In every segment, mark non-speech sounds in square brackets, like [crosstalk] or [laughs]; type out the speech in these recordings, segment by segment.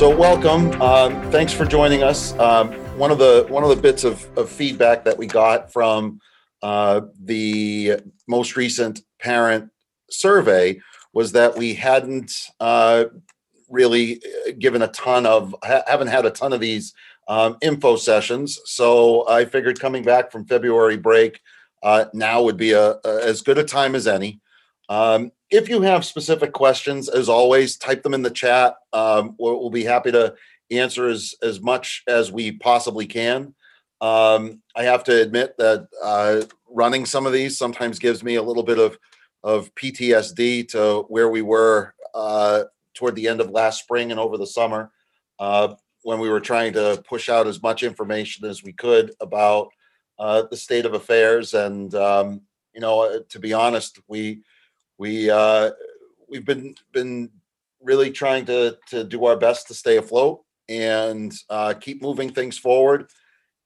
So welcome. Um, thanks for joining us. Um, one of the one of the bits of, of feedback that we got from uh, the most recent parent survey was that we hadn't uh, really given a ton of ha- haven't had a ton of these um, info sessions. So I figured coming back from February break uh, now would be a, a as good a time as any. Um, if you have specific questions, as always, type them in the chat. Um, we'll, we'll be happy to answer as as much as we possibly can. Um, I have to admit that uh, running some of these sometimes gives me a little bit of of PTSD to where we were uh, toward the end of last spring and over the summer uh, when we were trying to push out as much information as we could about uh, the state of affairs. And um, you know, uh, to be honest, we we uh, we've been been really trying to to do our best to stay afloat and uh, keep moving things forward.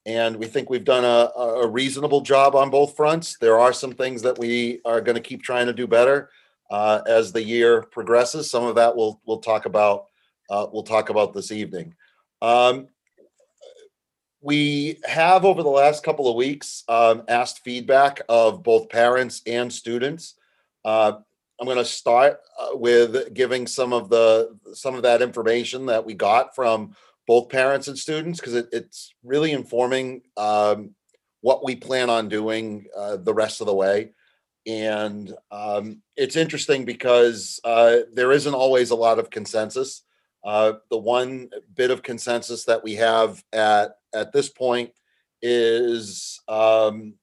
And we think we've done a, a reasonable job on both fronts. There are some things that we are going to keep trying to do better uh, as the year progresses. Some of that we'll we'll talk about uh, we'll talk about this evening. Um, we have over the last couple of weeks um, asked feedback of both parents and students. Uh, I'm going to start uh, with giving some of the some of that information that we got from both parents and students because it, it's really informing um, what we plan on doing uh, the rest of the way. And um, it's interesting because uh, there isn't always a lot of consensus. Uh, the one bit of consensus that we have at at this point is um,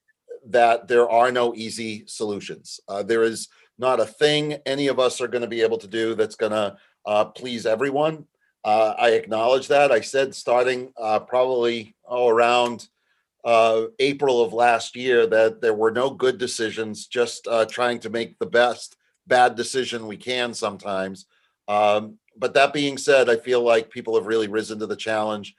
that there are no easy solutions. Uh, there is not a thing any of us are going to be able to do that's going to uh, please everyone. Uh, I acknowledge that. I said starting uh, probably oh, around uh, April of last year that there were no good decisions, just uh, trying to make the best bad decision we can sometimes. Um, but that being said, I feel like people have really risen to the challenge,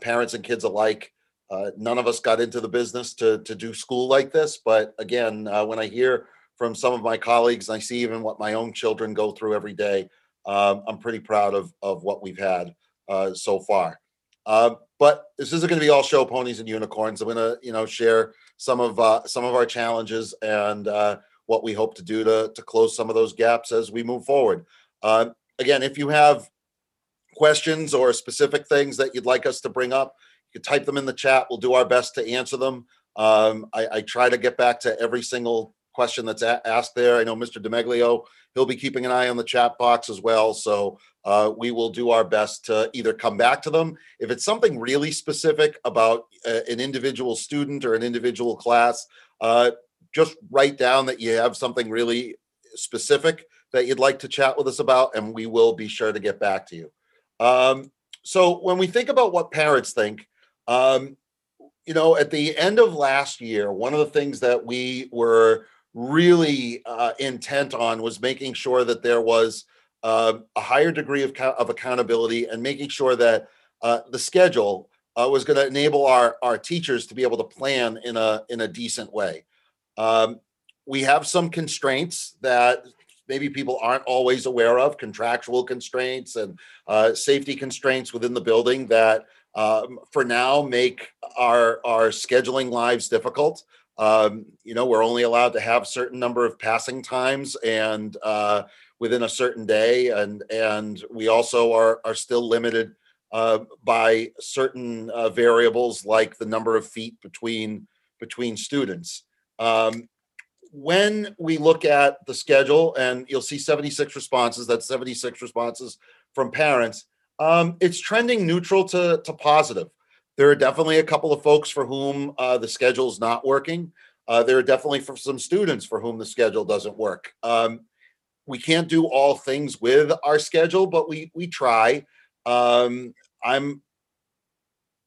parents and kids alike. Uh, none of us got into the business to to do school like this, but again, uh, when I hear from some of my colleagues, I see even what my own children go through every day um, I'm pretty proud of of what we've had uh, so far. Uh, but this isn't going to be all show ponies and unicorns. I'm going to you know share some of uh, some of our challenges and what we hope to do to to close some of those gaps as we move forward. Um, again, if you have questions or specific things that you'd like us to bring up, you can type them in the chat. We'll do our best to answer them. Um, I, I, try to get back to every single question that's a- asked there. I know Mr. DeMeglio He'll be keeping an eye on the chat box as well. So uh, we will do our best to either come back to them. If it's something really specific about uh, an individual student or an individual class, uh, just write down that you have something really specific that you'd like to chat with us about, and we will be sure to get back to you. Um, so when we think about what parents think, um, you know, at the end of last year, one of the things that we were really uh, intent on was making sure that there was uh, a higher degree of, of accountability and making sure that uh, the schedule uh, was going to enable our, our teachers to be able to plan in a in a decent way. Um, we have some constraints that maybe people aren't always aware of, contractual constraints and uh, safety constraints within the building that um, for now make our our scheduling lives difficult. Um, you know, we're only allowed to have certain number of passing times and uh, within a certain day, and and we also are are still limited uh, by certain uh, variables like the number of feet between between students. Um, when we look at the schedule, and you'll see 76 responses. That's 76 responses from parents. Um, it's trending neutral to to positive. There are definitely a couple of folks for whom uh, the schedule is not working. Uh, there are definitely for some students for whom the schedule doesn't work. Um, we can't do all things with our schedule, but we we try. Um, I'm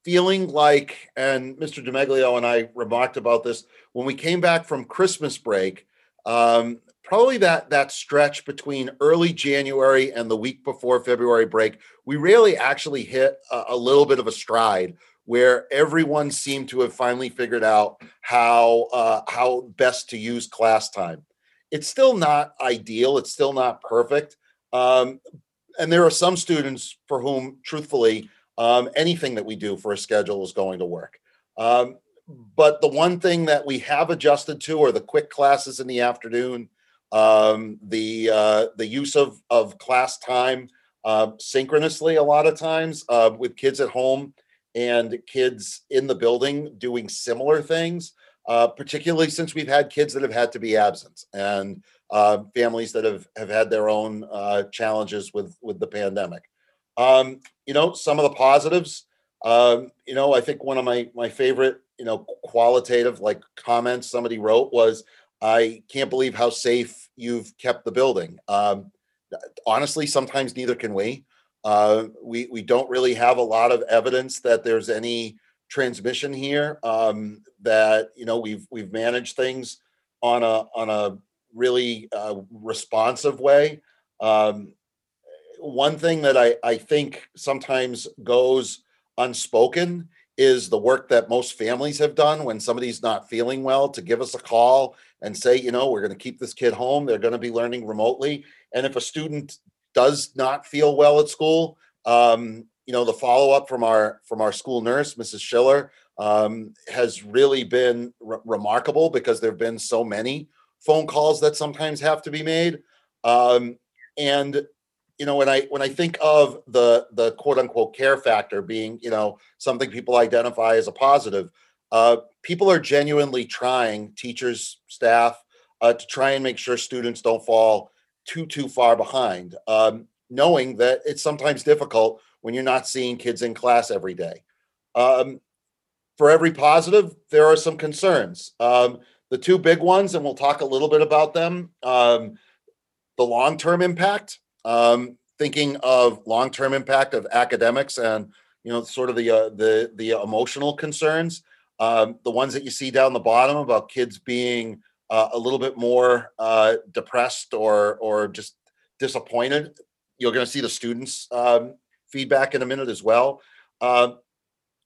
feeling like, and Mr. DeMeglio and I remarked about this when we came back from Christmas break. Um, probably that that stretch between early January and the week before February break, we really actually hit a, a little bit of a stride where everyone seemed to have finally figured out how uh, how best to use class time. It's still not ideal. It's still not perfect. Um, and there are some students for whom, truthfully, um, anything that we do for a schedule is going to work. Um, but the one thing that we have adjusted to are the quick classes in the afternoon, um, the uh, the use of of class time uh, synchronously a lot of times uh, with kids at home and kids in the building doing similar things. Uh, particularly since we've had kids that have had to be absent and uh, families that have have had their own uh, challenges with with the pandemic. Um, you know, some of the positives. Um, you know, I think one of my my favorite you know qualitative like comments somebody wrote was, "I can't believe how safe you've kept the building." Um, honestly, sometimes neither can we. Uh, we we don't really have a lot of evidence that there's any transmission here. Um, that you know we've we've managed things on a on a really uh, responsive way. Um, one thing that I, I think sometimes goes unspoken is the work that most families have done when somebody's not feeling well to give us a call and say, you know, we're going to keep this kid home. They're going to be learning remotely. And if a student does not feel well at school, um, you know, the follow up from our from our school nurse, Mrs. Schiller, um, has really been re- remarkable because there have been so many phone calls that sometimes have to be made. Um, and you know when i when i think of the the quote unquote care factor being you know something people identify as a positive uh, people are genuinely trying teachers staff uh, to try and make sure students don't fall too too far behind um, knowing that it's sometimes difficult when you're not seeing kids in class every day. Um, for every positive there are some concerns. Um, the two big ones and we'll talk a little bit about them um, the long-term impact um, thinking of long-term impact of academics and you know sort of the uh, the the emotional concerns um, the ones that you see down the bottom about kids being uh, a little bit more uh, depressed or or just disappointed you're going to see the students um, feedback in a minute as well uh,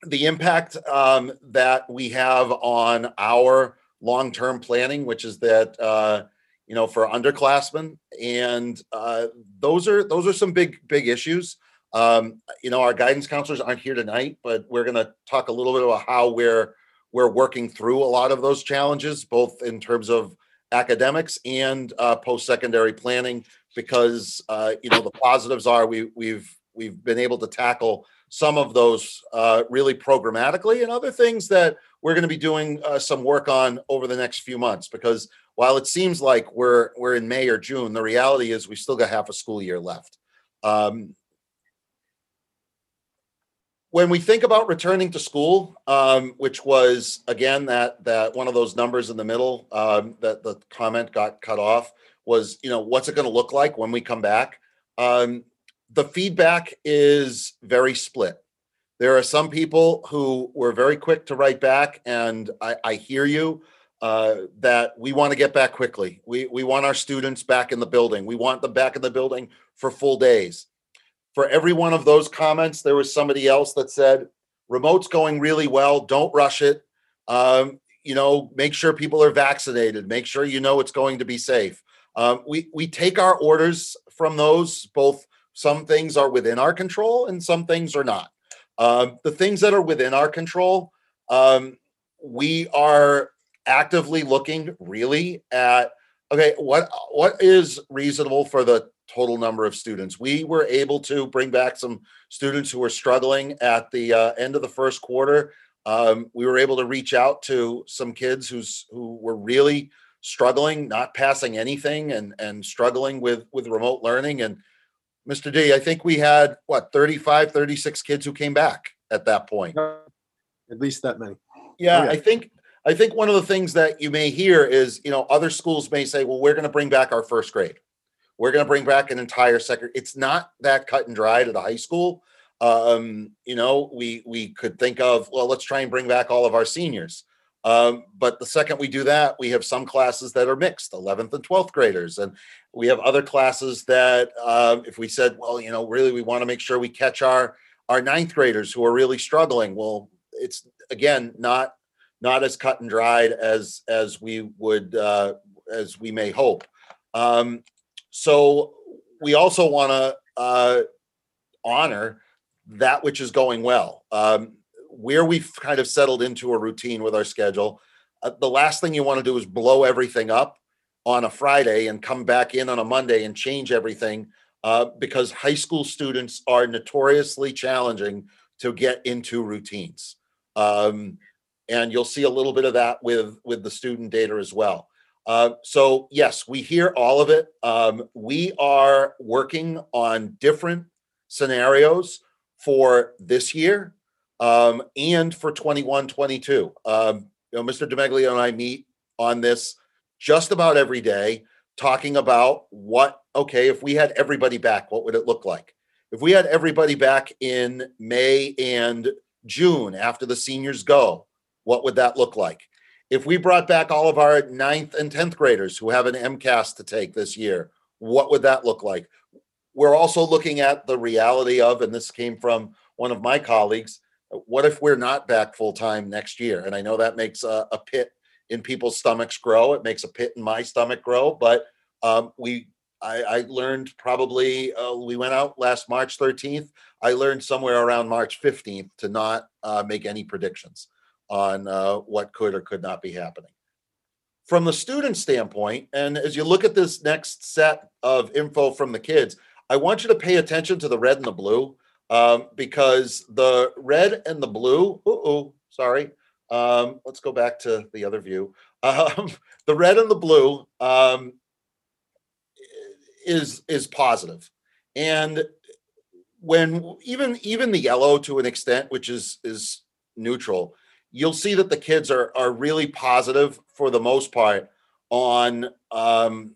the impact um, that we have on our long-term planning which is that uh, you know, for underclassmen, and uh, those are those are some big big issues. Um, you know, our guidance counselors aren't here tonight, but we're going to talk a little bit about how we're we're working through a lot of those challenges, both in terms of academics and uh, post-secondary planning, because uh, you know the positives are we we've we've been able to tackle some of those uh, really programmatically, and other things that we're going to be doing uh, some work on over the next few months because while it seems like we're we're in May or June, the reality is we still got half a school year left. Um, when we think about returning to school, um, which was again that that one of those numbers in the middle um, that the comment got cut off was, you know, what's it going to look like when we come back? Um, the feedback is very split. There are some people who were very quick to write back, and I, I hear you uh, that we want to get back quickly. We we want our students back in the building. We want them back in the building for full days. For every one of those comments, there was somebody else that said, "Remote's going really well. Don't rush it. Um, you know, make sure people are vaccinated. Make sure you know it's going to be safe." Um, we we take our orders from those. Both some things are within our control and some things are not. Um, the things that are within our control, um, we are actively looking really at okay what what is reasonable for the total number of students. We were able to bring back some students who were struggling at the uh, end of the first quarter. Um, we were able to reach out to some kids who's who were really struggling not passing anything and and struggling with with remote learning. And mr d i think we had what 35 36 kids who came back at that point. At least that many. Yeah, i think I think one of the things that you may hear is, you know, other schools may say, well, we're going to bring back our first grade. We're going to bring back an entire second. It's not that cut and dried at the high school. Um, you know, we we could think of, well, let's try and bring back all of our seniors. Um, but the second we do that, we have some classes that are mixed, 11th and 12th graders. And we have other classes that, um, if we said, well, you know, really, we want to make sure we catch our, our ninth graders who are really struggling. Well, it's again, not not as cut and dried as as we would uh, as we may hope. Um, so we also want to uh, honor that which is going well. Um, where we've kind of settled into a routine with our schedule, uh, the last thing you want to do is blow everything up on a Friday and come back in on a Monday and change everything uh, because high school students are notoriously challenging to get into routines. Um, and you'll see a little bit of that with with the student data as well. Uh, so yes, we hear all of it. Um, we are working on different scenarios for this year um, and for 21, 22. Um, you know, Mr. DeMeglio and I meet on this just about every day, talking about what, okay, if we had everybody back, what would it look like? If we had everybody back in May and June after the seniors go, what would that look like? If we brought back all of our ninth and 10th graders who have an MCAS to take this year, what would that look like? We're also looking at the reality of, and this came from one of my colleagues, what if we're not back full time next year? And I know that makes a, a, pit in people's stomachs grow. It makes a pit in my stomach grow. But um, we, I, I, learned probably uh, we went out last March 13th. I learned somewhere around March 15th to not uh, make any predictions on uh, what could or could not be happening. From the student standpoint, and as you look at this next set of info from the kids, I want you to pay attention to the red and the blue um, because the red and the blue, oh, sorry. Um, let's go back to the other view. Um, [laughs] the red and the blue um, is is positive, and when even even the yellow to an extent, which is is neutral, you'll see that the kids are are really positive for the most part on um,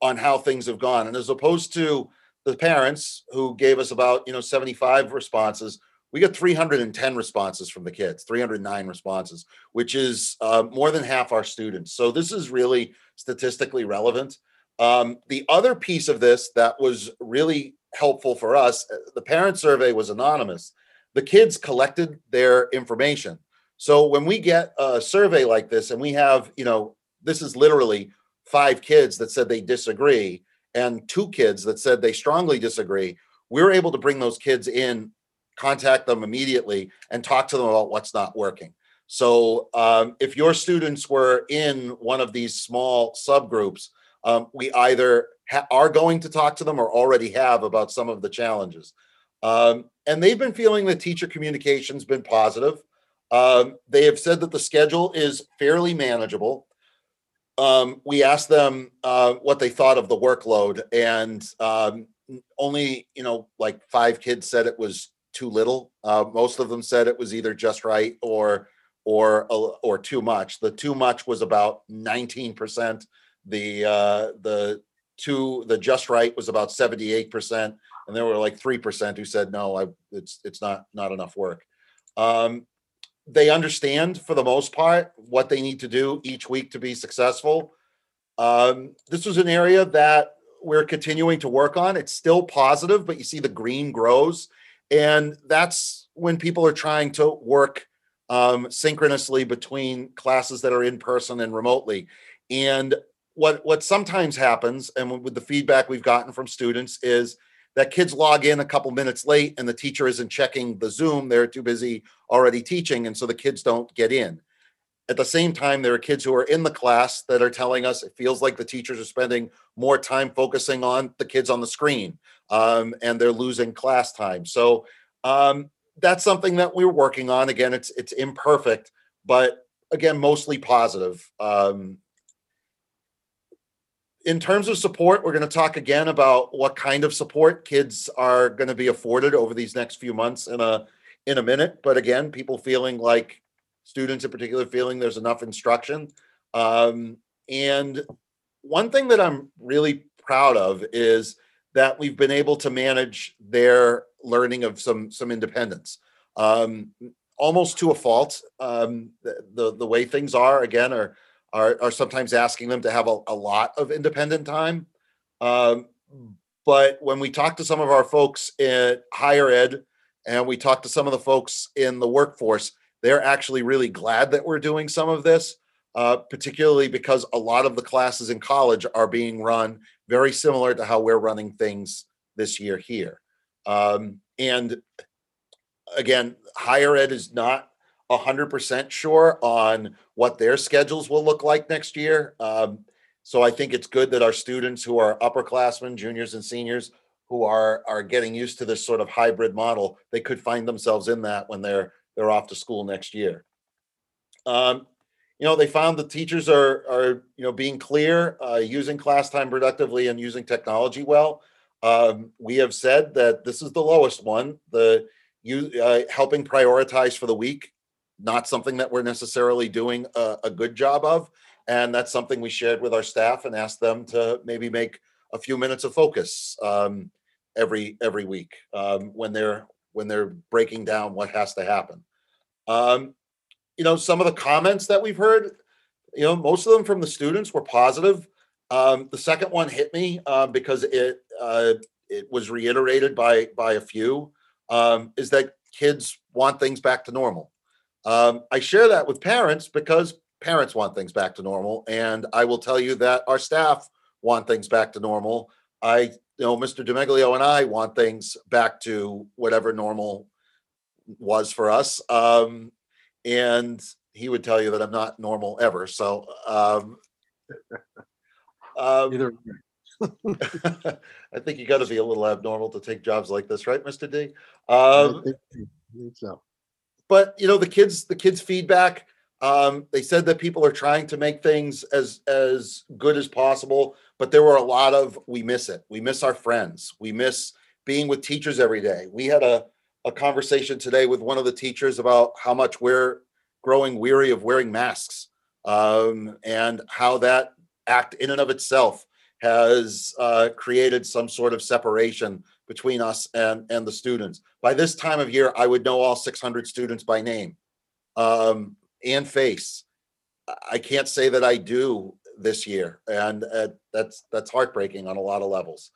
on how things have gone, and as opposed to the parents who gave us about you know 75 responses we got 310 responses from the kids 309 responses which is uh, more than half our students. So this is really statistically relevant. Um, the other piece of this that was really helpful for us uh, the parent survey was anonymous. The kids collected their information so when we get a survey like this and we have you know this is literally five kids that said they disagree and two kids that said they strongly disagree, we were able to bring those kids in, contact them immediately, and talk to them about what's not working. So um, if your students were in one of these small subgroups, um, we either ha- are going to talk to them or already have about some of the challenges. Um, and they've been feeling that teacher communication's been positive. Um, they have said that the schedule is fairly manageable um, we asked them uh, what they thought of the workload, and um, only you know like five kids said it was too little. Uh, most of them said it was either just right or or or too much. The too much was about nineteen percent. The uh, the two the just right was about seventy eight percent, and there were like three percent who said no, I it's it's not not enough work. Um, they understand for the most part what they need to do each week to be successful. Um, this was an area that we're continuing to work on. It's still positive, but you see the green grows. And that's when people are trying to work um, synchronously between classes that are in person and remotely. And what what sometimes happens, and with the feedback we've gotten from students, is that kids log in a couple minutes late and the teacher isn't checking the Zoom. They're too busy already teaching. And so the kids don't get in. At the same time, there are kids who are in the class that are telling us it feels like the teachers are spending more time focusing on the kids on the screen um, and they're losing class time. So um, that's something that we're working on. Again, it's it's imperfect, but again, mostly positive. Um, in terms of support, we're going to talk again about what kind of support kids are going to be afforded over these next few months in a in a minute. But again, people feeling like students in particular feeling there's enough instruction. Um, and one thing that I'm really proud of is that we've been able to manage their learning of some some independence. Um, almost to a fault. Um, the, the the way things are again are are, are sometimes asking them to have a, a lot of independent time. Um, but when we talk to some of our folks in higher ed and we talk to some of the folks in the workforce, they're actually really glad that we're doing some of this, uh, particularly because a lot of the classes in college are being run very similar to how we're running things this year here. Um, and again, higher ed is not a hundred percent sure on what their schedules will look like next year. Um, so I think it's good that our students who are upperclassmen, juniors and seniors who are are getting used to this sort of hybrid model, they could find themselves in that when they're they're off to school next year. Um, you know, they found the teachers are are you know being clear, uh, using class time productively, and using technology well. Um, we have said that this is the lowest one. The you uh, helping prioritize for the week, not something that we're necessarily doing a, a good job of, and that's something we shared with our staff and asked them to maybe make a few minutes of focus um, every every week um, when they're when they're breaking down what has to happen. Um, you know, some of the comments that we've heard, you know, most of them from the students were positive. Um, the second one hit me uh, because it uh, it was reiterated by by a few. Um, is that kids want things back to normal? Um, I share that with parents because parents want things back to normal, and I will tell you that our staff want things back to normal. I you know Mr. Demeglio and I want things back to whatever normal was for us. Um, and he would tell you that I'm not normal ever. So, um, [laughs] um, [laughs] I think you got to be a little abnormal to take jobs like this, right, Mr. D? Um, I think so. But you know, the kids, the kids' feedback. Um, they said that people are trying to make things as as good as possible, but there were a lot of we miss it. We miss our friends. We miss being with teachers every day. We had a a conversation today with one of the teachers about how much we're growing weary of wearing masks um, and how that act in and of itself has uh, created some sort of separation between us and and the students. By this time of year, I would know all 600 students by name um, and face. I- can't say that I do this year, and uh, that's that's heartbreaking on a lot of levels.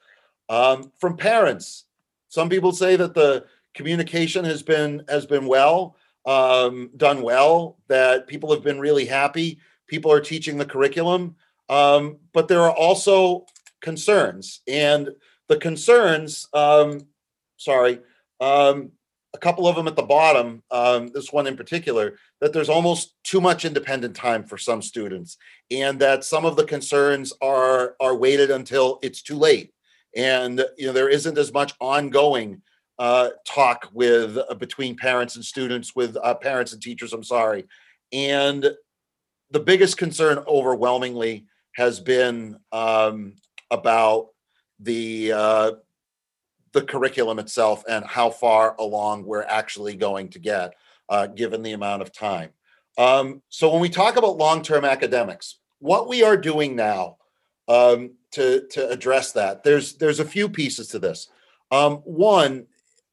Um, from parents, some people say that the communication has been has been well um, done well. That people have been really happy. People are teaching the curriculum, um, but there are also concerns, and the concerns. Um, sorry, um, a couple of them at the bottom. Um, this one in particular, that there's almost too much independent time for some students, and that some of the concerns are are waited until it's too late, and you know there isn't as much ongoing uh, talk with uh, between parents and students, with uh, parents and teachers. I'm sorry, and the biggest concern overwhelmingly has been um, about the uh, the curriculum itself and how far along we're actually going to get, uh, given the amount of time. Um, so when we talk about long-term academics, what we are doing now um, to to address that, there's there's a few pieces to this. Um, one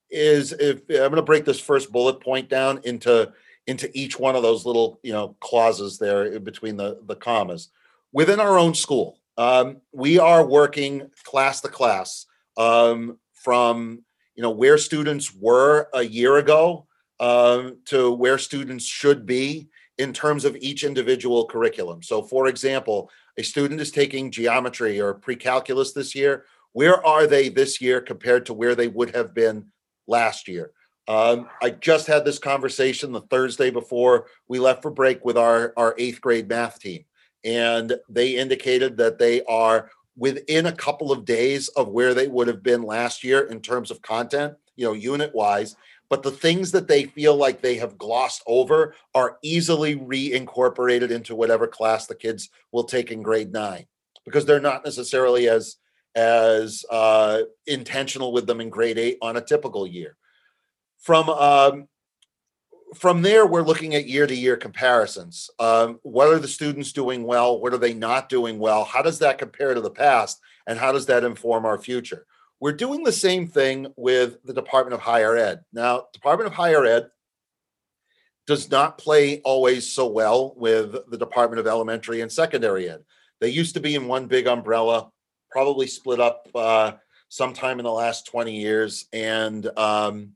is if I'm going to break this first bullet point down into into each one of those little you know clauses there between the the commas within our own school. Um, we are working class to class um, from you know where students were a year ago um, to where students should be in terms of each individual curriculum. So, for example, a student is taking geometry or pre-calculus this year. Where are they this year compared to where they would have been last year? Um, I just had this conversation the Thursday before we left for break with our our eighth grade math team, and they indicated that they are within a couple of days of where they would have been last year in terms of content, you know, unit wise. But the things that they feel like they have glossed over are easily reincorporated into whatever class the kids will take in grade nine because they're not necessarily as as uh, intentional with them in grade eight on a typical year. From um, from there, we're looking at year to year comparisons. Um, what are the students doing well? What are they not doing well? How does that compare to the past? And how does that inform our future? We're doing the same thing with the Department of Higher Ed. Now, Department of Higher Ed does not play always so well with the Department of Elementary and Secondary Ed. They used to be in one big umbrella, probably split up uh, sometime in the last 20 years. And um,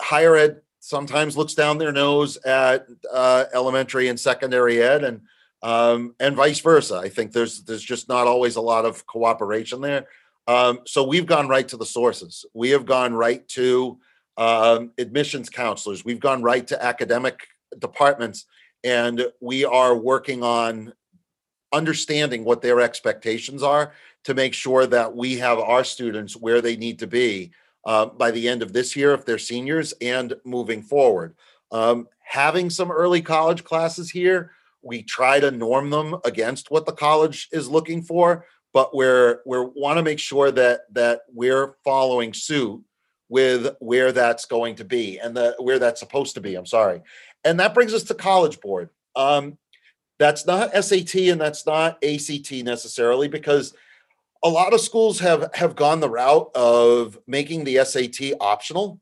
higher ed sometimes looks down their nose at uh, elementary and secondary ed and um, and vice versa. I think there's there's just not always a lot of cooperation there. Um, so we've gone right to the sources. We have gone right to um, admissions counselors. We've gone right to academic departments, and we are working on understanding what their expectations are to make sure that we have our students where they need to be uh, by the end of this year if they're seniors and moving forward. Um, having some early college classes here, we try to norm them against what the college is looking for, but we're we want to make sure that that we're following suit with where that's going to be and the where that's supposed to be. I'm sorry, and that brings us to College Board. Um, that's not SAT and that's not ACT necessarily because a lot of schools have have gone the route of making the SAT optional.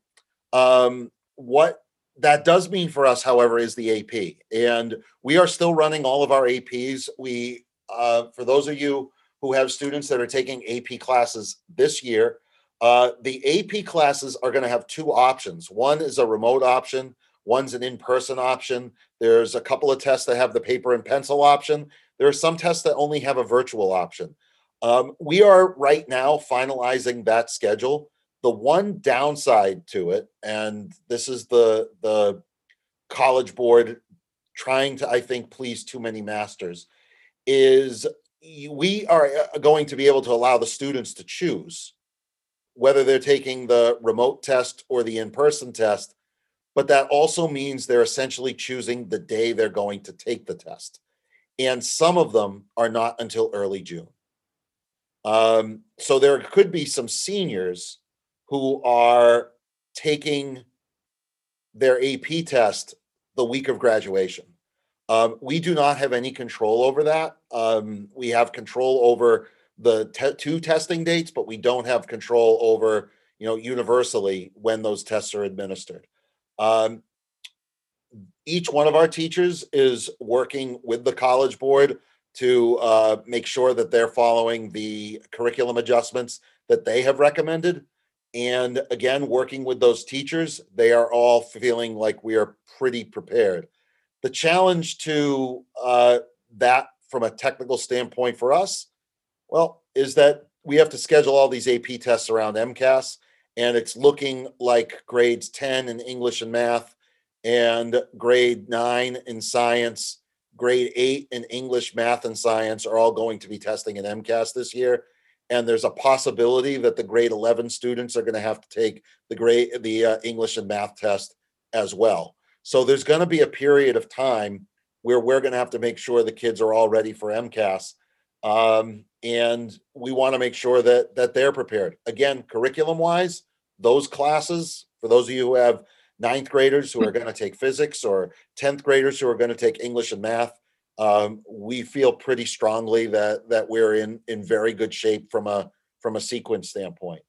Um, what that does mean for us, however, is the AP, and we are still running all of our APs. We, uh, for those of you who have students that are taking AP classes this year, uh, the AP classes are going to have two options. One is a remote option. One's an in-person option. There's a couple of tests that have the paper and pencil option. There are some tests that only have a virtual option. Um, we are right now finalizing that schedule. The one downside to it, and this is the the college board trying to, I think, please too many masters, is we are uh, going to be able to allow the students to choose whether they're taking the remote test or the in-person test but that also means they're essentially choosing the day they're going to take the test and some of them are not until early june um, so there could be some seniors who are taking their ap test the week of graduation um, we do not have any control over that. Um, we have control over the te- two testing dates, but we don't have control over, you know, universally when those tests are administered. Um, each one of our teachers is working with the college board to uh, make sure that they're following the curriculum adjustments that they have recommended. And again, working with those teachers, they are all feeling like we are pretty prepared. The challenge to uh, that from a technical standpoint for us, well, is that we have to schedule all these AP tests around MCAS, and it's looking like grades 10 in English and math, and grade nine in science, grade eight in English, math, and science are all going to be testing in MCAS this year. And there's a possibility that the grade 11 students are going to have to take the grade the uh, English and math test as well. So there's going to be a period of time where we're going to have to make sure the kids are all ready for MCAS. Um, and we want to make sure that that they're prepared. Again, curriculum wise, those classes, for those of you who have ninth graders who are going to take physics or 10th graders who are going to take English and math, um, we feel pretty strongly that that we're in in very good shape from a from a sequence standpoint.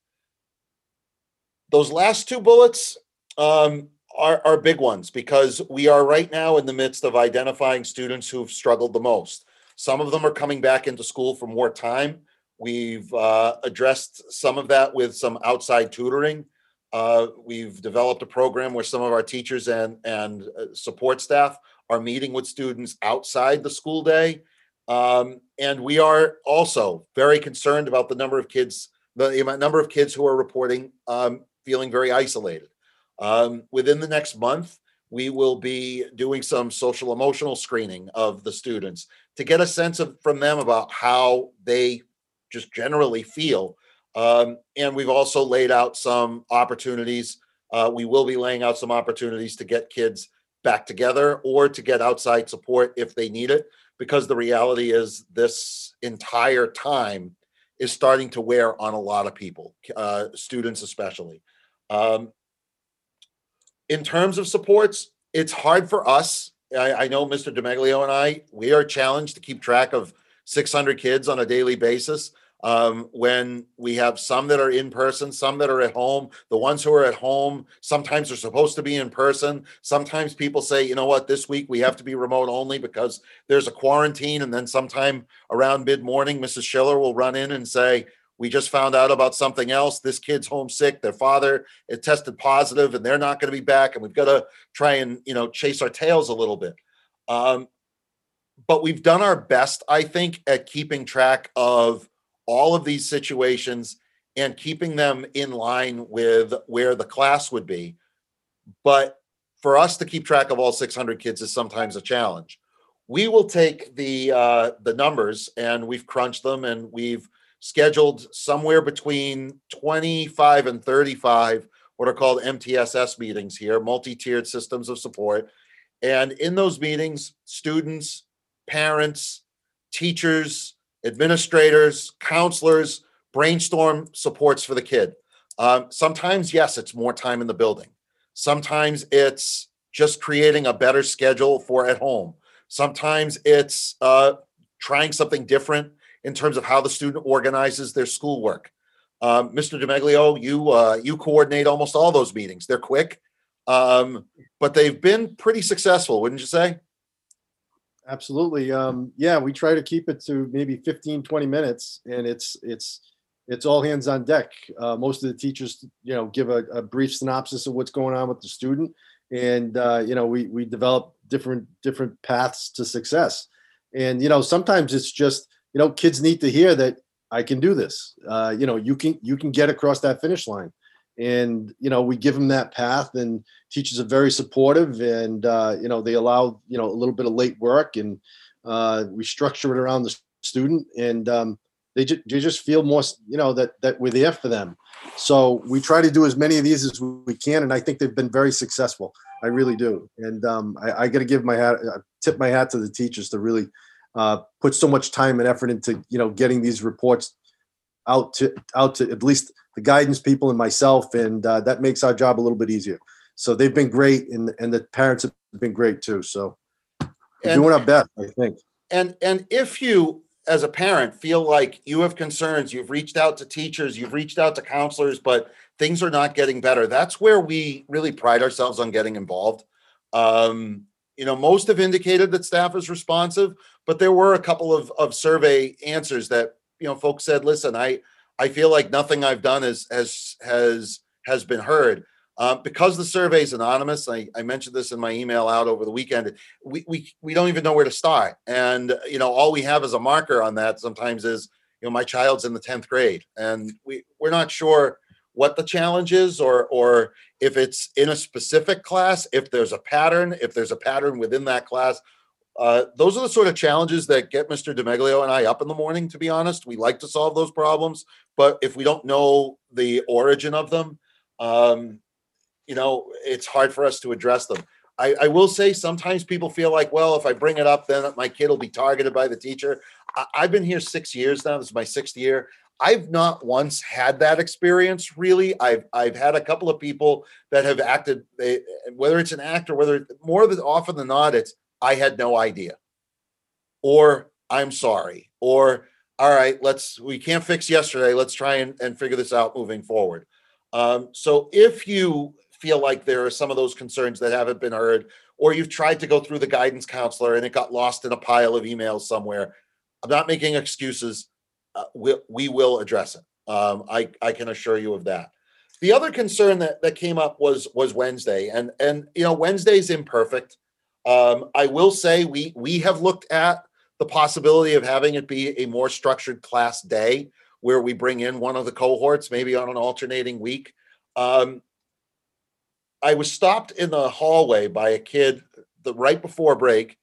Those last two bullets, um, are, are big ones because we are right now in the midst of identifying students who've struggled the most. Some of them are coming back into school for more time. We've uh, addressed some of that with some outside tutoring. Uh, we've developed a program where some of our teachers and, and uh, support staff are meeting with students outside the school day. Um, and we are also very concerned about the number of kids, the number of kids who are reporting um, feeling very isolated. Um, within the next month, we will be doing some social emotional screening of the students to get a sense of from them about how they just generally feel. Um, and we've also laid out some opportunities. Uh, we will be laying out some opportunities to get kids back together or to get outside support if they need it, because the reality is this entire time is starting to wear on a lot of people, uh, students especially. Um, in terms of supports, it's hard for us. I, I know Mr. Demeglio and I, we are challenged to keep track of 600 kids on a daily basis. Um, when we have some that are in person, some that are at home. The ones who are at home sometimes are supposed to be in person. Sometimes people say, you know what, this week we have to be remote only because there's a quarantine. And then sometime around mid morning, Mrs. Schiller will run in and say, we just found out about something else. This kid's homesick. Their father it tested positive, and they're not going to be back. And we've got to try and you know chase our tails a little bit. Um, but we've done our best, I think, at keeping track of all of these situations and keeping them in line with where the class would be. But for us to keep track of all 600 kids is sometimes a challenge. We will take the uh, the numbers and we've crunched them and we've scheduled somewhere between 25 and 35 what are called MTSS meetings here, multi-tiered systems of support. And in those meetings, students, parents, teachers, administrators, counselors brainstorm supports for the kid. Um, sometimes, yes, it's more time in the building. Sometimes it's just creating a better schedule for at home. Sometimes it's uh, trying something different in terms of how the student organizes their schoolwork. Um, Mr. DeMeglio, you uh, you coordinate almost all those meetings. They're quick, um, but they've been pretty successful, wouldn't you say? Absolutely. Um, yeah, we try to keep it to maybe 15, 20 minutes and it's, it's, it's all hands on deck. Uh, most of the teachers, you know, give a, a brief synopsis of what's going on with the student. And, uh, you know, we, we develop different, different paths to success. And, you know, sometimes it's just, you know, kids need to hear that I can do this. Uh, you know, you can, you can get across that finish line and you know we give them that path and teachers are very supportive and uh, you know they allow you know a little bit of late work and uh, we structure it around the student and um, they, ju- they just feel more you know that that we're there for them. So we try to do as many of these as we can and i think they've been very successful. I really do. And um, i, I got to give my hat uh, tip my hat to the teachers to really uh, put so much time and effort into you know getting these reports out to out to at least the guidance people and myself, and uh, that makes our job a little bit easier. So they've been great, and and the parents have been great too. So we're And- doing our best, I think. And and if you as a parent feel like you have concerns, you've reached out to teachers, you've reached out to counselors, but things are not getting better. That's where we really pride ourselves on getting involved. Um, you know, most have indicated that staff is responsive, but there were a couple of of survey answers that you know folks said, "Listen, I I feel like nothing I've done has has has has been heard." Uh, because the survey is anonymous, I, I mentioned this in my email out over the weekend we, we we don't even know where to start and you know all we have as a marker on that sometimes is you know my child's in the 10th grade and we we're not sure what the challenge is or or if it's in a specific class if there's a pattern if there's a pattern within that class uh, those are the sort of challenges that get Mr. DeMeglio and I up in the morning. To be honest, we like to solve those problems, but if we don't know the origin of them, um, you know, it's hard for us to address them. I, I will say sometimes people feel like, well, if I bring it up, then my kid will be targeted by the teacher. I, I've been here six years now. This is my sixth year. I've not once had that experience really. I've I've had a couple of people that have acted, they, whether it's an act or whether more than often than not, it's I had no idea, or I'm sorry, or all right, let's we can't fix yesterday. Let's try and, and figure this out moving forward. Um, so if you feel like there are some of those concerns that haven't been heard, or you've tried to go through the guidance counselor and it got lost in a pile of emails somewhere, I'm not making excuses. Uh, we, we will address it. Um, I, I can assure you of that. The other concern that, that came up was was Wednesday, and and you know Wednesday's imperfect. Um, I will say we we have looked at the possibility of having it be a more structured class day where we bring in one of the cohorts, maybe on an alternating week. Um, I was stopped in the hallway by a kid the right before break.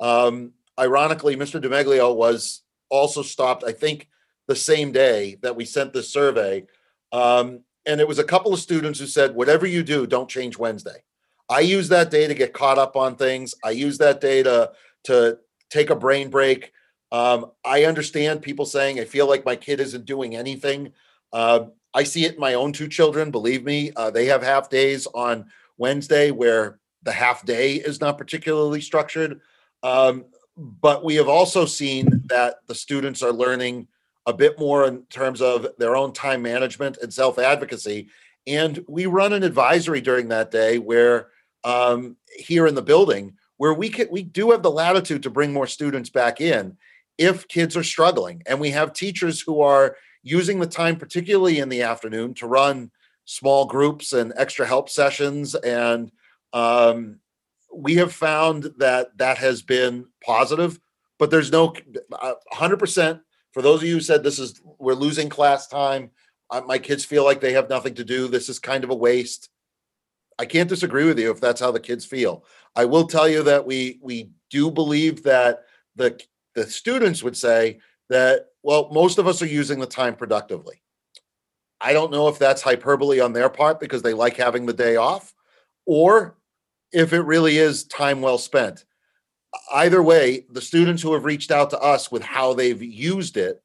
Um, ironically, Mr. DeMeglio was also stopped, I think, the same day that we sent this survey. Um, and it was a couple of students who said, whatever you do, don't change Wednesday. I use that day to get caught up on things. I use that day to, to take a brain break. Um, I understand people saying, I feel like my kid isn't doing anything. Uh, I see it in my own two children. Believe me, uh, they have half days on Wednesday where the half day is not particularly structured. Um, but we have also seen that the students are learning a bit more in terms of their own time management and self advocacy. And we run an advisory during that day where um, here in the building where we can we do have the latitude to bring more students back in if kids are struggling and we have teachers who are using the time particularly in the afternoon to run small groups and extra help sessions and um, we have found that that has been positive but there's no uh, 100% for those of you who said this is we're losing class time uh, my kids feel like they have nothing to do. This is kind of a waste. I can't disagree with you if that's how the kids feel. I will tell you that we we do believe that the the students would say that well, most of us are using the time productively. I don't know if that's hyperbole on their part because they like having the day off, or if it really is time well spent. Either way, the students who have reached out to us with how they've used it,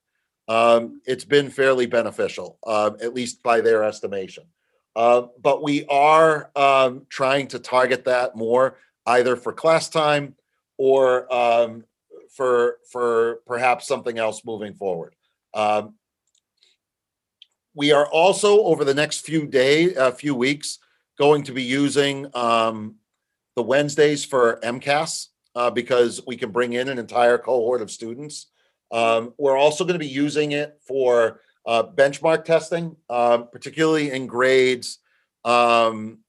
um, it's been fairly beneficial, um, at least by their estimation. Uh, but we are um, trying to target that more, either for class time or um, for for perhaps something else moving forward. Um, we are also over the next few days, a few weeks, going to be using um, the Wednesdays for MCAS uh, because we can bring in an entire cohort of students. Um, we're also going to be using it for uh, benchmark testing, um, particularly in grades, um,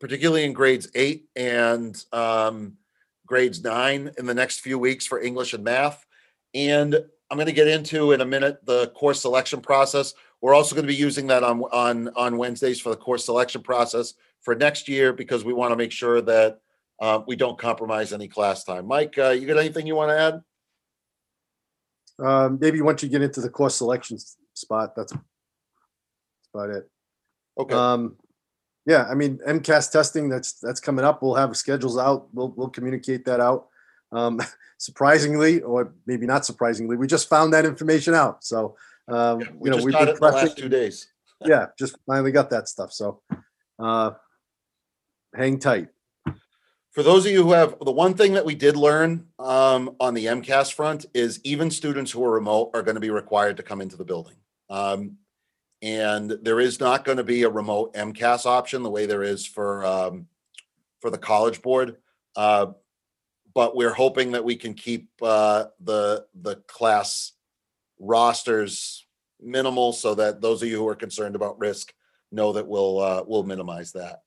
particularly in grades eight and um, grades nine in the next few weeks for English and math. And I'm going to get into in a minute the course selection process. We're also going to be using that on on on Wednesdays for the course selection process for next year because we want to make sure that uh, we don't compromise any class time. Mike, uh, you got anything you want to add? Um, maybe once you get into the course selection s- spot, that's that's about it. Okay. Um, yeah, I mean, MCAS testing, that's, that's coming up. We'll have schedules out. We'll, we'll communicate that out. Um, [laughs] surprisingly, or maybe not surprisingly, we just found that information out. So, um, Yeah, you know, we've got been it in the last two days. [laughs] [laughs] yeah, just finally got that stuff. So, uh, hang tight. For those of you who have, the one thing that we did learn um, on the MCAS front is even students who are remote are going to be required to come into the building. Um, and there is not going to be a remote MCAS option the way there is for um, for the College Board. Uh, but we're hoping that we can keep uh, the the class rosters minimal so that those of you who are concerned about risk know that we'll uh, we'll minimize that.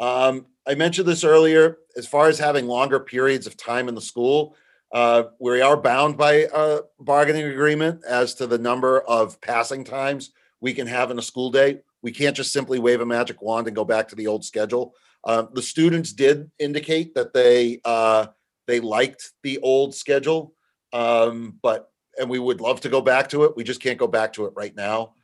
Um, I mentioned this earlier, as far as having longer periods of time in the school, uh, we are bound by a bargaining agreement as to the number of passing times we can have in a school day. We can't just simply wave a magic wand and go back to the old schedule. Uh, the students did indicate that they uh, they liked the old schedule, um, but and we would love to go back to it. We just can't go back to it right now.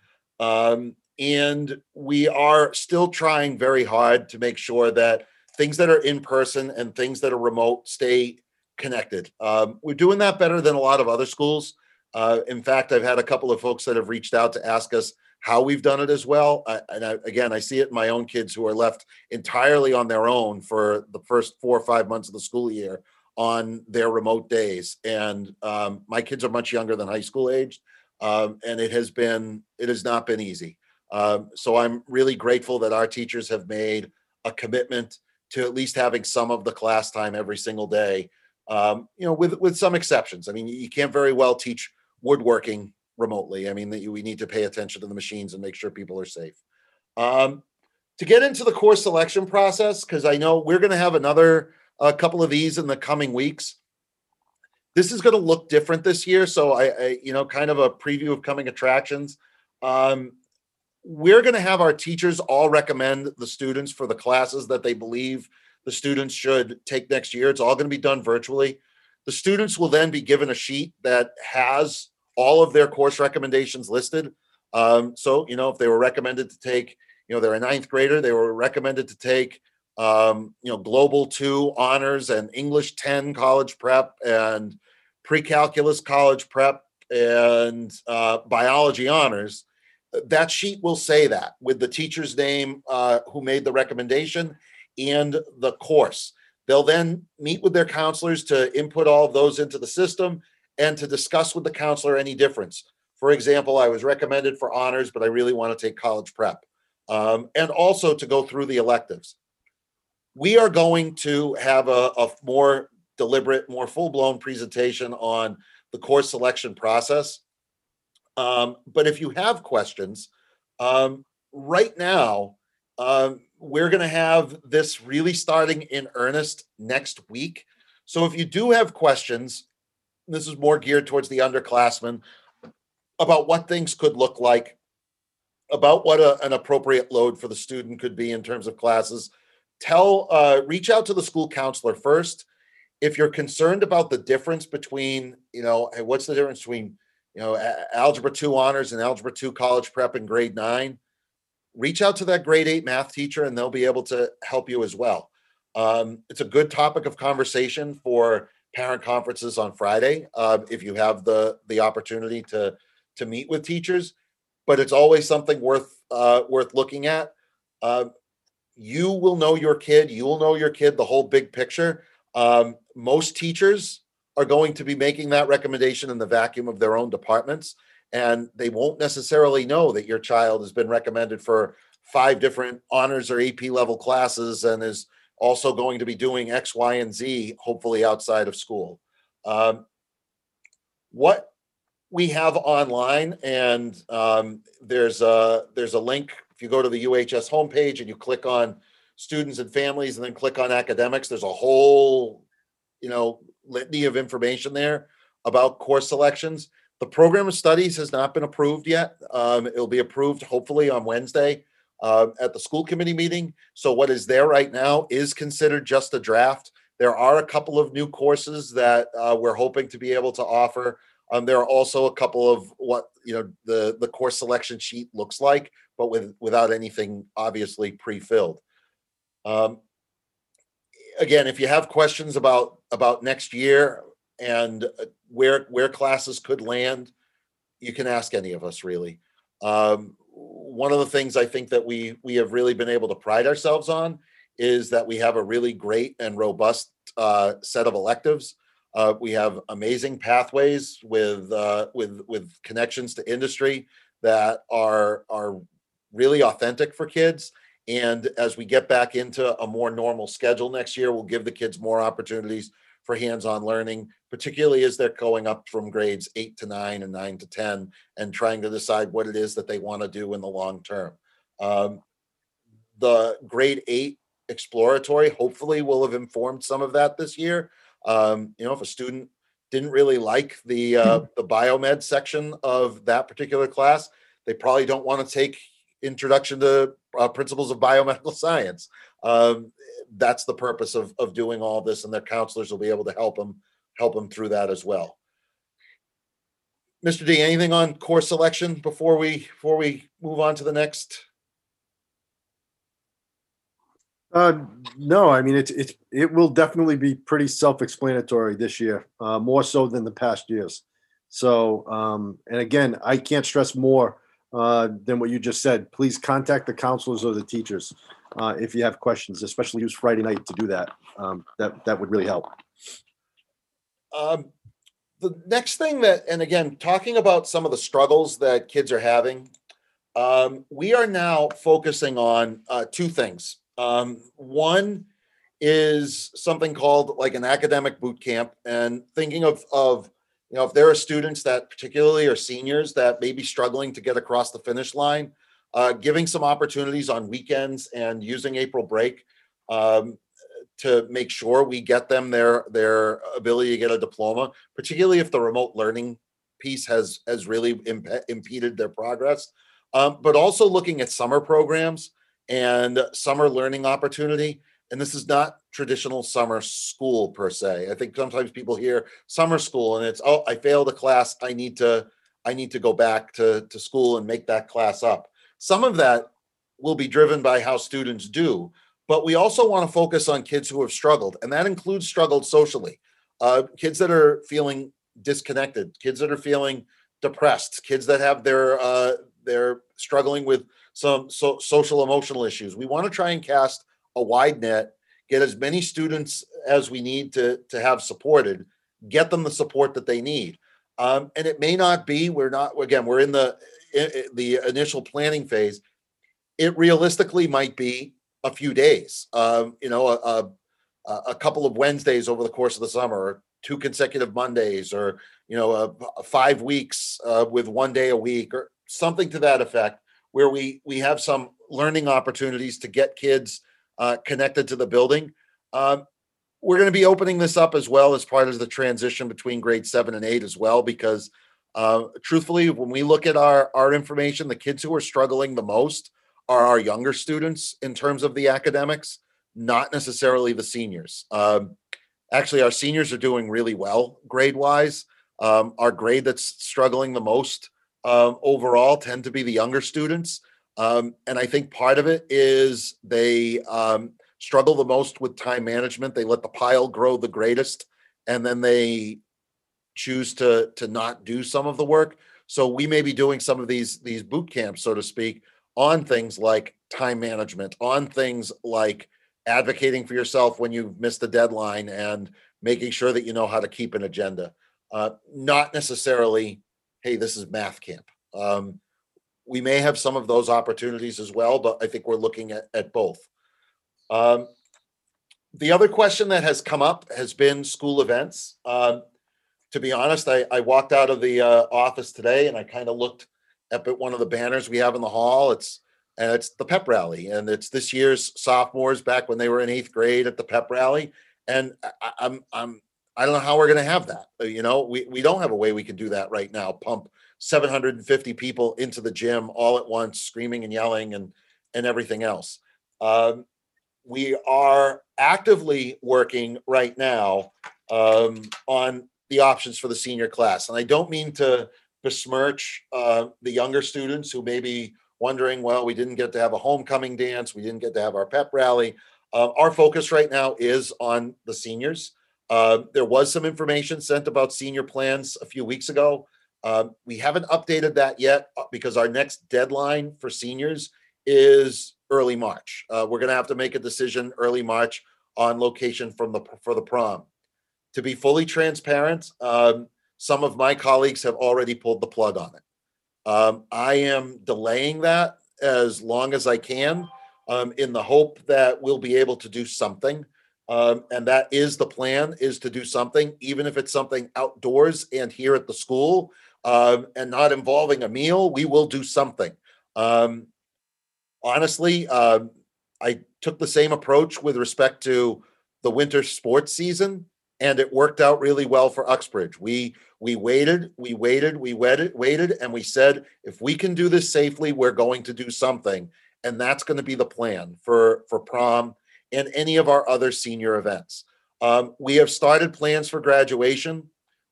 Um, and we are still trying very hard to make sure that things that are in person and things that are remote stay connected. Um, we're doing that better than a lot of other schools. Uh, in fact, I've had a couple of folks that have reached out to ask us how we've done it as well. I, and I, again, I see it in my own kids who are left entirely on their own for the first four or five months of the school year on their remote days. And um, my kids are much younger than high school age, um, and it has been it has not been easy. Um, so I'm really grateful that our teachers have made a commitment to at least having some of the class time every single day. Um, you know, with with some exceptions. I mean, you can't very well teach woodworking remotely. I mean, that we need to pay attention to the machines and make sure people are safe. Um, to get into the course selection process, because I know we're going to have another a couple of these in the coming weeks. This is going to look different this year, so I, I, you know, kind of a preview of coming attractions. Um, we're going to have our teachers all recommend the students for the classes that they believe the students should take next year. It's all going to be done virtually. The students will then be given a sheet that has all of their course recommendations listed. Um, so, you know, if they were recommended to take, you know, they're a ninth grader, they were recommended to take, um, you know, Global 2 honors and English 10 college prep and pre calculus college prep and uh, biology honors that sheet will say that with the teacher's name uh, who made the recommendation and the course. They'll then meet with their counselors to input all of those into the system and to discuss with the counselor any difference. For example, I was recommended for honors, but I really want to take college prep. Um, and also to go through the electives. We are going to have a, a more deliberate, more full blown presentation on the course selection process. Um, but if you have questions, um, right now, um, we're going to have this really starting in earnest next week. So if you do have questions, this is more geared towards the underclassmen about what things could look like. about what a, an appropriate load for the student could be in terms of classes, tell, uh, reach out to the school counselor first. If you're concerned about the difference between, you know, what's the difference between, you know, algebra two honors and algebra two college prep in grade nine, reach out to that grade eight math teacher and they'll be able to help you as well. Um, it's a good topic of conversation for parent conferences on Friday, uh, if you have the, the opportunity to, to meet with teachers. But it's always something worth, uh, worth looking at. Uh, you will know your kid, you will know your kid, the whole big picture. Um, most teachers are going to be making that recommendation in the vacuum of their own departments. And they won't necessarily know that your child has been recommended for five different honors or AP level classes and is also going to be doing X, Y, and Z, hopefully outside of school. Um, what we have online, and um, there's a there's a link. If you go to the UHS homepage and you click on students and families, and then click on academics, there's a whole you know litany of information there about course selections. The program of studies has not been approved yet. Um, it'll be approved hopefully on Wednesday uh, at the school committee meeting. So what is there right now is considered just a draft. There are a couple of new courses that uh, we're hoping to be able to offer. Um, there are also a couple of what you know the the course selection sheet looks like, but with without anything obviously pre-filled. Um, again, if you have questions about about next year and uh, where where classes could land, you can ask any of us really. Um, one of the things I think that we we have really been able to pride ourselves on is that we have a really great and robust uh, set of electives. Uh, we have amazing pathways with uh, with with connections to industry that are are really authentic for kids. And as we get back into a more normal schedule next year, we'll give the kids more opportunities for hands-on learning, particularly as they're going up from grades eight to nine and nine to 10 and trying to decide what it is that they want to do in the long term. Um, the grade eight exploratory hopefully will have informed some of that this year. Um, you know, if a student didn't really like the uh, the biomed section of that particular class, they probably don't want to take introduction to uh, principles of biomedical [laughs] science. Um, that's the purpose of of doing all this, and their counselors will be able to help them help them through that as well. Mr. D, anything on course selection before we before we move on to the next? Uh, no, I mean, it's, it's, it will definitely be pretty self-explanatory this year, uh, more so than the past years. So, um, and again, I can't stress more, uh, than what you just said. Please contact the counselors or the teachers, uh, if you have questions, especially use Friday night to do that. Um, that, that would really help. Um, the next thing that, and again, talking about some of the struggles that kids are having, um, we are now focusing on uh, two things. Um, one is something called like an academic boot camp, and thinking of of you know if there are students that particularly are seniors that may be struggling to get across the finish line, uh, giving some opportunities on weekends and using April break um, to make sure we get them their their ability to get a diploma, particularly if the remote learning piece has has really imp- impeded their progress. Um, but also looking at summer programs and summer learning opportunity. And this is not traditional summer school per se. I think sometimes people hear summer school and it's oh I failed a class. I need to I need to go back to to school and make that class up. Some of that will be driven by how students do, but we also want to focus on kids who have struggled, and that includes struggled socially. Uh, kids that are feeling disconnected, kids that are feeling depressed, kids that have their uh, they're struggling with some so, social emotional issues. We want to try and cast a wide net, get as many students as we need to to have supported, get them the support that they need. Um, and it may not be. We're not again. We're in the i- i- the initial planning phase. It realistically might be a few days. Um, you know, a, a a couple of Wednesdays over the course of the summer, or two consecutive Mondays, or you know, five weeks uh, with one day a week, or something to that effect where we we have some learning opportunities to get kids uh, connected to the building. Um, we're going to be opening this up as well as part of the transition between grade seven and eight as well, because Uh, truthfully, when we look at our, our information, the kids who are struggling the most are our younger students in terms of the academics, not necessarily the seniors. Um, actually, our seniors are doing really well grade wise. Um, our grade that's struggling the most um, overall tend to be the younger students. Um, and I think part of it is they um, struggle the most with time management. They let the pile grow the greatest, and then they choose to to not do some of the work. So we may be doing some of these these boot camps, so to speak, on things like time management, on things like advocating for yourself when you've missed a deadline and making sure that you know how to keep an agenda. Uh, not necessarily, hey, this is math camp. Um, we may have some of those opportunities as well, but I think we're looking at, at both. Um, the other question that has come up has been school events. Um, to be honest, I, I walked out of the uh, office today and I kind of looked up at one of the banners we have in the hall. It's and it's the pep rally, and it's this year's sophomores back when they were in eighth grade at the pep rally. And I, I'm I'm I don't know how we're going to have that. You know, we we don't have a way we can do that right now. Pump 750 people into the gym all at once, screaming and yelling and and everything else. Um, we are actively working right now um, on the options for the senior class, and I don't mean to besmirch uh, the younger students who may be wondering, well, we didn't get to have a homecoming dance, we didn't get to have our pep rally. Uh, our focus right now is on the seniors. Uh, there was some information sent about senior plans a few weeks ago. Um, we haven't updated that yet uh, because our next deadline for seniors is early March. Uh, we're going to have to make a decision early March on location from the for the prom. To be fully transparent, um, some of my colleagues have already pulled the plug on it. Um, I am delaying that as long as I can um, in the hope that we'll be able to do something. Um, and that is the plan is to do something, even if it's something outdoors and here at the school um, and not involving a meal, we will do something. Um, honestly, um, I took the same approach with respect to the winter sports season and it worked out really well for Uxbridge. We we waited, we waited, we waited, waited, and we said, if we can do this safely, we're going to do something, and that's going to be the plan for for prom and any of our other senior events. Um, we have started plans for graduation.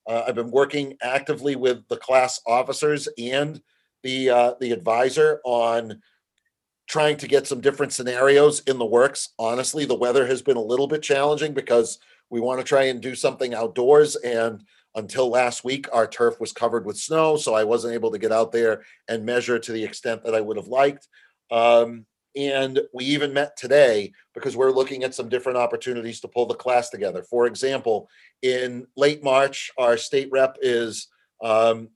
Uh, I've been working actively with the class officers and the uh, the advisor on trying to get some different scenarios in the works. Honestly, the weather has been a little bit challenging because we want to try and do something outdoors. And until last week, our turf was covered with snow, so I wasn't able to get out there and measure to the extent that I would have liked. Um, and we even met today because we're looking at some different opportunities to pull the class together. For example, in late March, our state rep is um,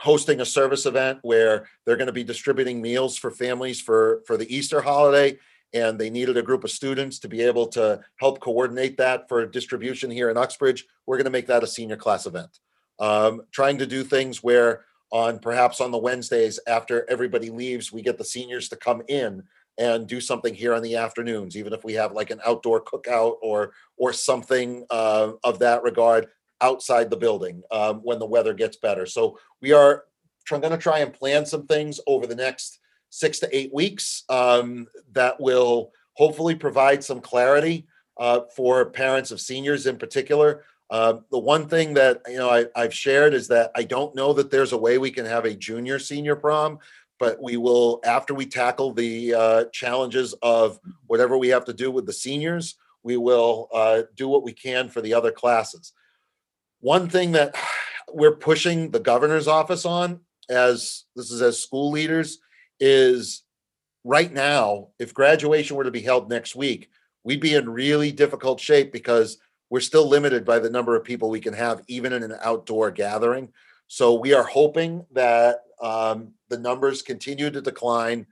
hosting a service event where they're going to be distributing meals for families for for the Easter holiday and they needed a group of students to be able to help coordinate that for distribution here in Uxbridge. We're going to make that a senior class event. Um, trying to do things where on perhaps on the Wednesdays after everybody leaves, we get the seniors to come in and do something here on the afternoons, even if we have like an outdoor cookout or or something uh, of that regard outside the building um, when the weather gets better. So we are going to try and plan some things over the next six to eight weeks um, that will hopefully provide some clarity uh, for parents of seniors in particular. Uh, the one thing that you know I, I've shared is that I don't know that there's a way we can have a junior senior prom, but we will after we tackle the uh, challenges of whatever we have to do with the seniors, we will uh, do what we can for the other classes. One thing that we're pushing the governor's office on as this is as school leaders is right now, if graduation were to be held next week, we'd be in really difficult shape because we're still limited by the number of people we can have, even in an outdoor gathering. So we are hoping that um, the numbers continue to decline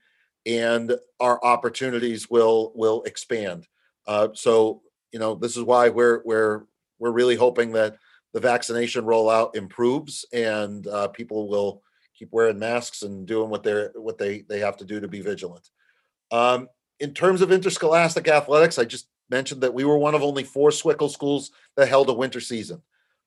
and our opportunities will will expand. Uh, so you know this is why we're we're we're really hoping that the vaccination rollout improves and uh, people will keep wearing masks and doing what they're what they they have to do to be vigilant. Um, in terms of interscholastic athletics, I just mentioned that we were one of only four SWICL schools that held a winter season.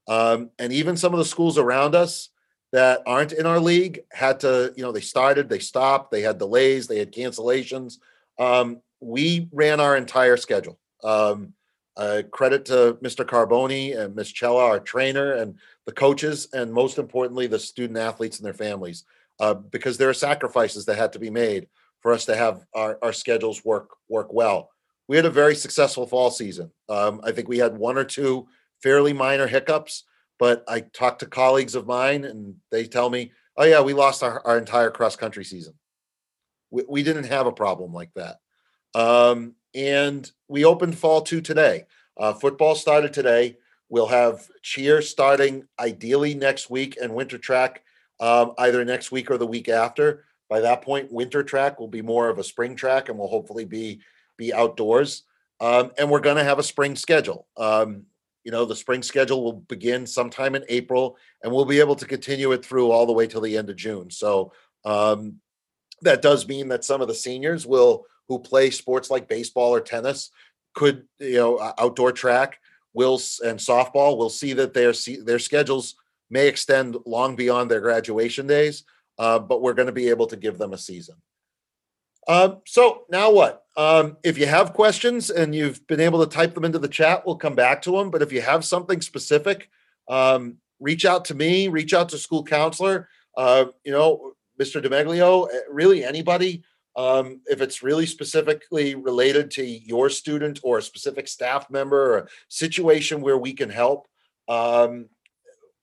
Um, and even some of the schools around us that aren't in our league had to, you know, they started, they stopped, they had delays, they had cancellations. Um, we ran our entire schedule. Um, uh, credit to Mr. Carboni and Ms. Cella, our trainer, and the coaches, and most importantly, the student athletes and their families, uh, because there are sacrifices that had to be made for us to have our, our schedules work work well. We had a very successful fall season. Um, I think we had one or two fairly minor hiccups, but I talked to colleagues of mine, and they tell me, "Oh yeah, we lost our, our entire cross country season. We, we didn't have a problem like that." Um, and we opened fall two today. Uh, football started today. We'll have cheer starting ideally next week and winter track um, either next week or the week after. By that point, winter track will be more of a spring track and will hopefully be be outdoors. Um, and we're going to have a spring schedule. Um, you know, the spring schedule will begin sometime in April, and we'll be able to continue it through all the way till the end of June. So um, that does mean that some of the seniors will who play sports like baseball or tennis could you know outdoor track will and softball will see that their their schedules may extend long beyond their graduation days uh, but we're going to be able to give them a season. Um, so now what? Um, if you have questions and you've been able to type them into the chat we'll come back to them but if you have something specific um, reach out to me reach out to school counselor uh, you know mr demeglio eh, really anybody um, if it's really specifically related to your student or a specific staff member or a situation where we can help, um,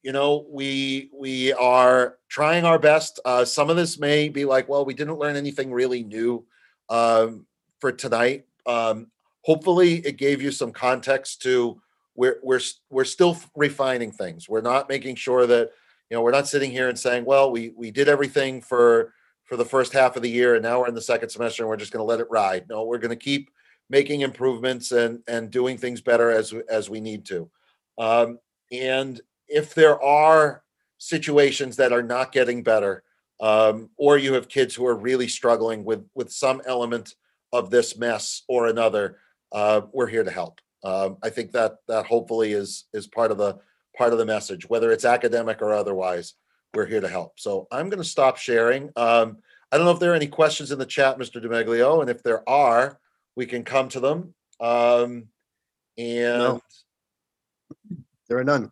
you know, we we are trying our best. Uh, some of this may be like, well, we didn't learn anything really new um, for tonight. Um, hopefully, it gave you some context to we're we're we're still refining things. We're not making sure that you know we're not sitting here and saying, well, we we did everything for for the first half of the year, and now we're in the second semester, and we're just going to let it ride. No, we're going to keep making improvements and and doing things better as as we need to. Um, and if there are situations that are not getting better, um, or you have kids who are really struggling with with some element of this mess or another, uh, we're here to help. Um, I think that that hopefully is is part of the part of the message, whether it's academic or otherwise we're here to help. So I'm going to stop sharing. Um, I don't know if there are any questions in the chat, Mr. Demeglio, and if there are, we can come to them. Um, and No. There are none.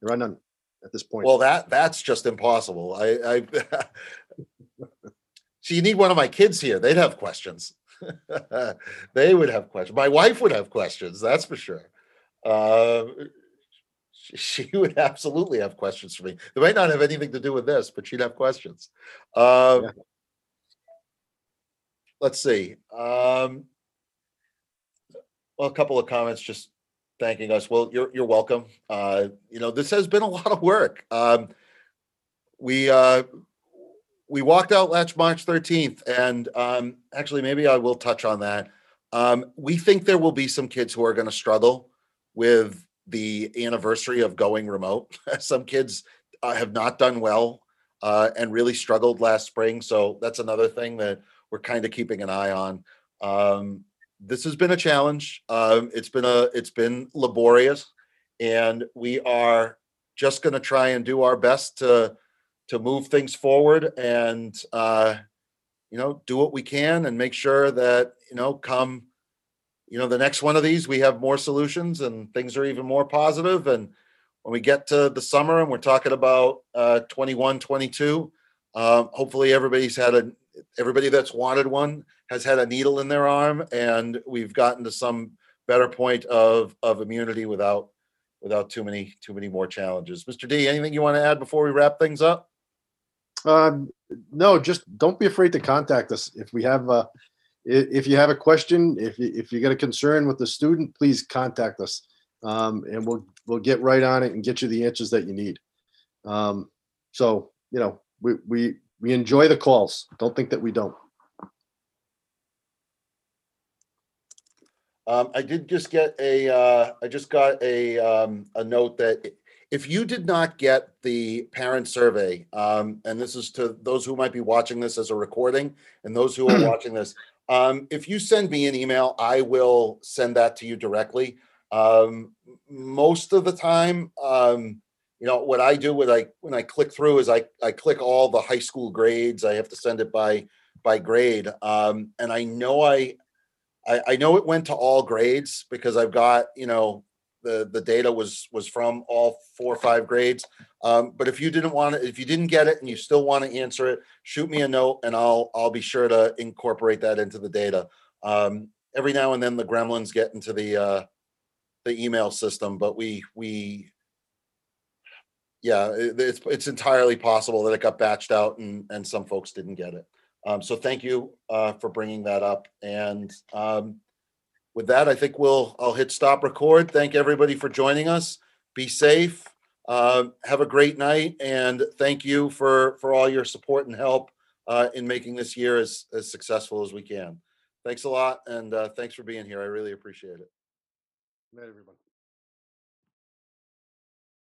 There are none at this point. well, that that's just impossible. I, I [laughs] so you need one of my kids here. They'd have questions. [laughs] they would have questions. My wife would have questions. That's for sure. Uh, she, [laughs] she would absolutely have questions for me. They might not have anything to do with this, but she'd have questions. Um, Yeah. Let's see. Um, well, a couple of comments just thanking us. Well, you're you're welcome. Uh, you know, this has been a [laughs] lot of work. Um, we uh, we walked out last March 13th, and um, actually, maybe I will touch on that. Um, we think there will be some kids who are going to struggle with the anniversary of going remote. [laughs] some kids uh, have not done well uh, and really struggled last spring. So that's another thing that we're kind of keeping an eye on. Um, this has been a challenge. Um, it's been a it's been laborious, and we are just going to try and do our best to to move things forward and uh, you know do what we can and make sure that you know come you know the next one of these we have more solutions and things are even more positive. and when we get to the summer and we're talking about uh 21 22 um, hopefully everybody's had a everybody that's wanted one has had a needle in their arm and we've gotten to some better point of of immunity without without too many too many more challenges mr d anything you want to add before we wrap things up Um, no, just don't be afraid to contact us. If we have, uh, if you have a question, if, you- if you got a concern with the student, please contact us. Um, and we'll, we'll get right on it and get you the answers that you need. Um, so, you know, we, we, we enjoy the calls. Don't think that we don't. Um, I did just get a, uh, I just got a, um, a note that if you did not get the parent survey, um, and this is to those who might be watching this as a recording and those who are [clears throat] watching this, um, if you send me an email, I will send that to you directly. Um, most of the time, um, you know, what I do when I, when I click through is I, I click all the high school grades. I have to send it by, by grade. Um, and I know I, I, I know it went to all grades because I've got, you know, the, the data was, was from all four or five grades. Um, but if you didn't want to, if you didn't get it and you still want to answer it, shoot me a note and I'll, I'll be sure to incorporate that into the data. Um, every now and then the gremlins get into the, uh, the email system, but we, we, yeah, it- it's, it's entirely possible that it got batched out and, and some folks didn't get it. Um, so thank you, uh, for bringing that up. And, um, with that, I think we'll, I'll hit stop record. Thank everybody for joining us. Be safe. Um, have a great night and thank you for, for all your support and help, uh, in making this year as, as successful as we can. Thanks a lot and, uh, thanks for being here. I really appreciate it. Good night, everyone.